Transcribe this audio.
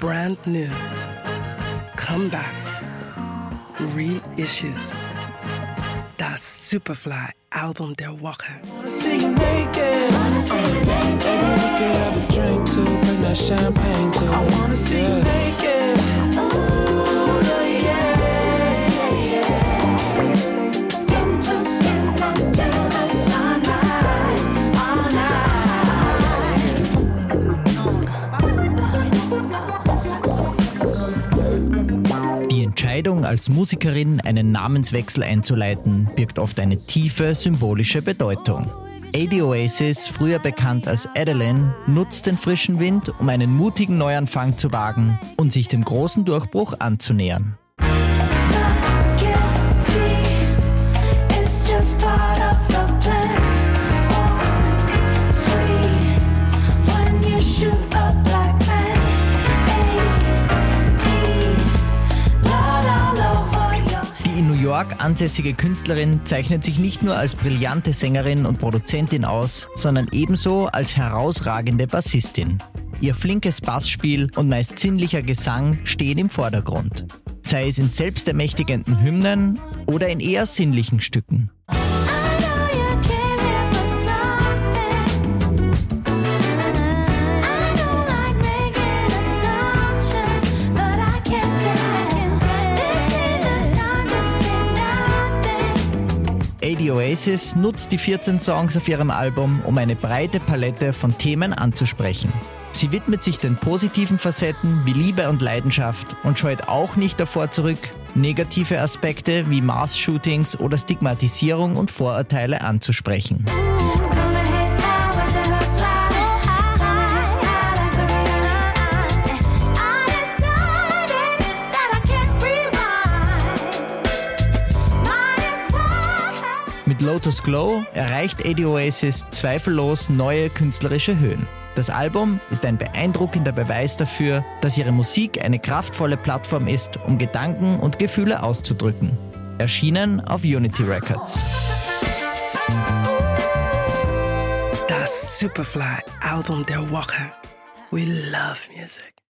brand new, comebacks, reissues. That Superfly album, Der Walker. Wanna see you naked. Wanna see you naked. Maybe we could have a drink too, bring that champagne too. I wanna see you naked. Entscheidung, als Musikerin einen Namenswechsel einzuleiten, birgt oft eine tiefe symbolische Bedeutung. AD Oasis, früher bekannt als Adeline, nutzt den frischen Wind, um einen mutigen Neuanfang zu wagen und sich dem großen Durchbruch anzunähern. York ansässige Künstlerin zeichnet sich nicht nur als brillante Sängerin und Produzentin aus, sondern ebenso als herausragende Bassistin. Ihr flinkes Bassspiel und meist sinnlicher Gesang stehen im Vordergrund. Sei es in selbstermächtigenden Hymnen oder in eher sinnlichen Stücken. AD Oasis nutzt die 14 Songs auf ihrem Album, um eine breite Palette von Themen anzusprechen. Sie widmet sich den positiven Facetten wie Liebe und Leidenschaft und scheut auch nicht davor zurück, negative Aspekte wie Mass-Shootings oder Stigmatisierung und Vorurteile anzusprechen. Mit Lotus Glow erreicht AD Oasis zweifellos neue künstlerische Höhen. Das Album ist ein beeindruckender Beweis dafür, dass ihre Musik eine kraftvolle Plattform ist, um Gedanken und Gefühle auszudrücken. Erschienen auf Unity Records. That Superfly album, Der Walker. We love music.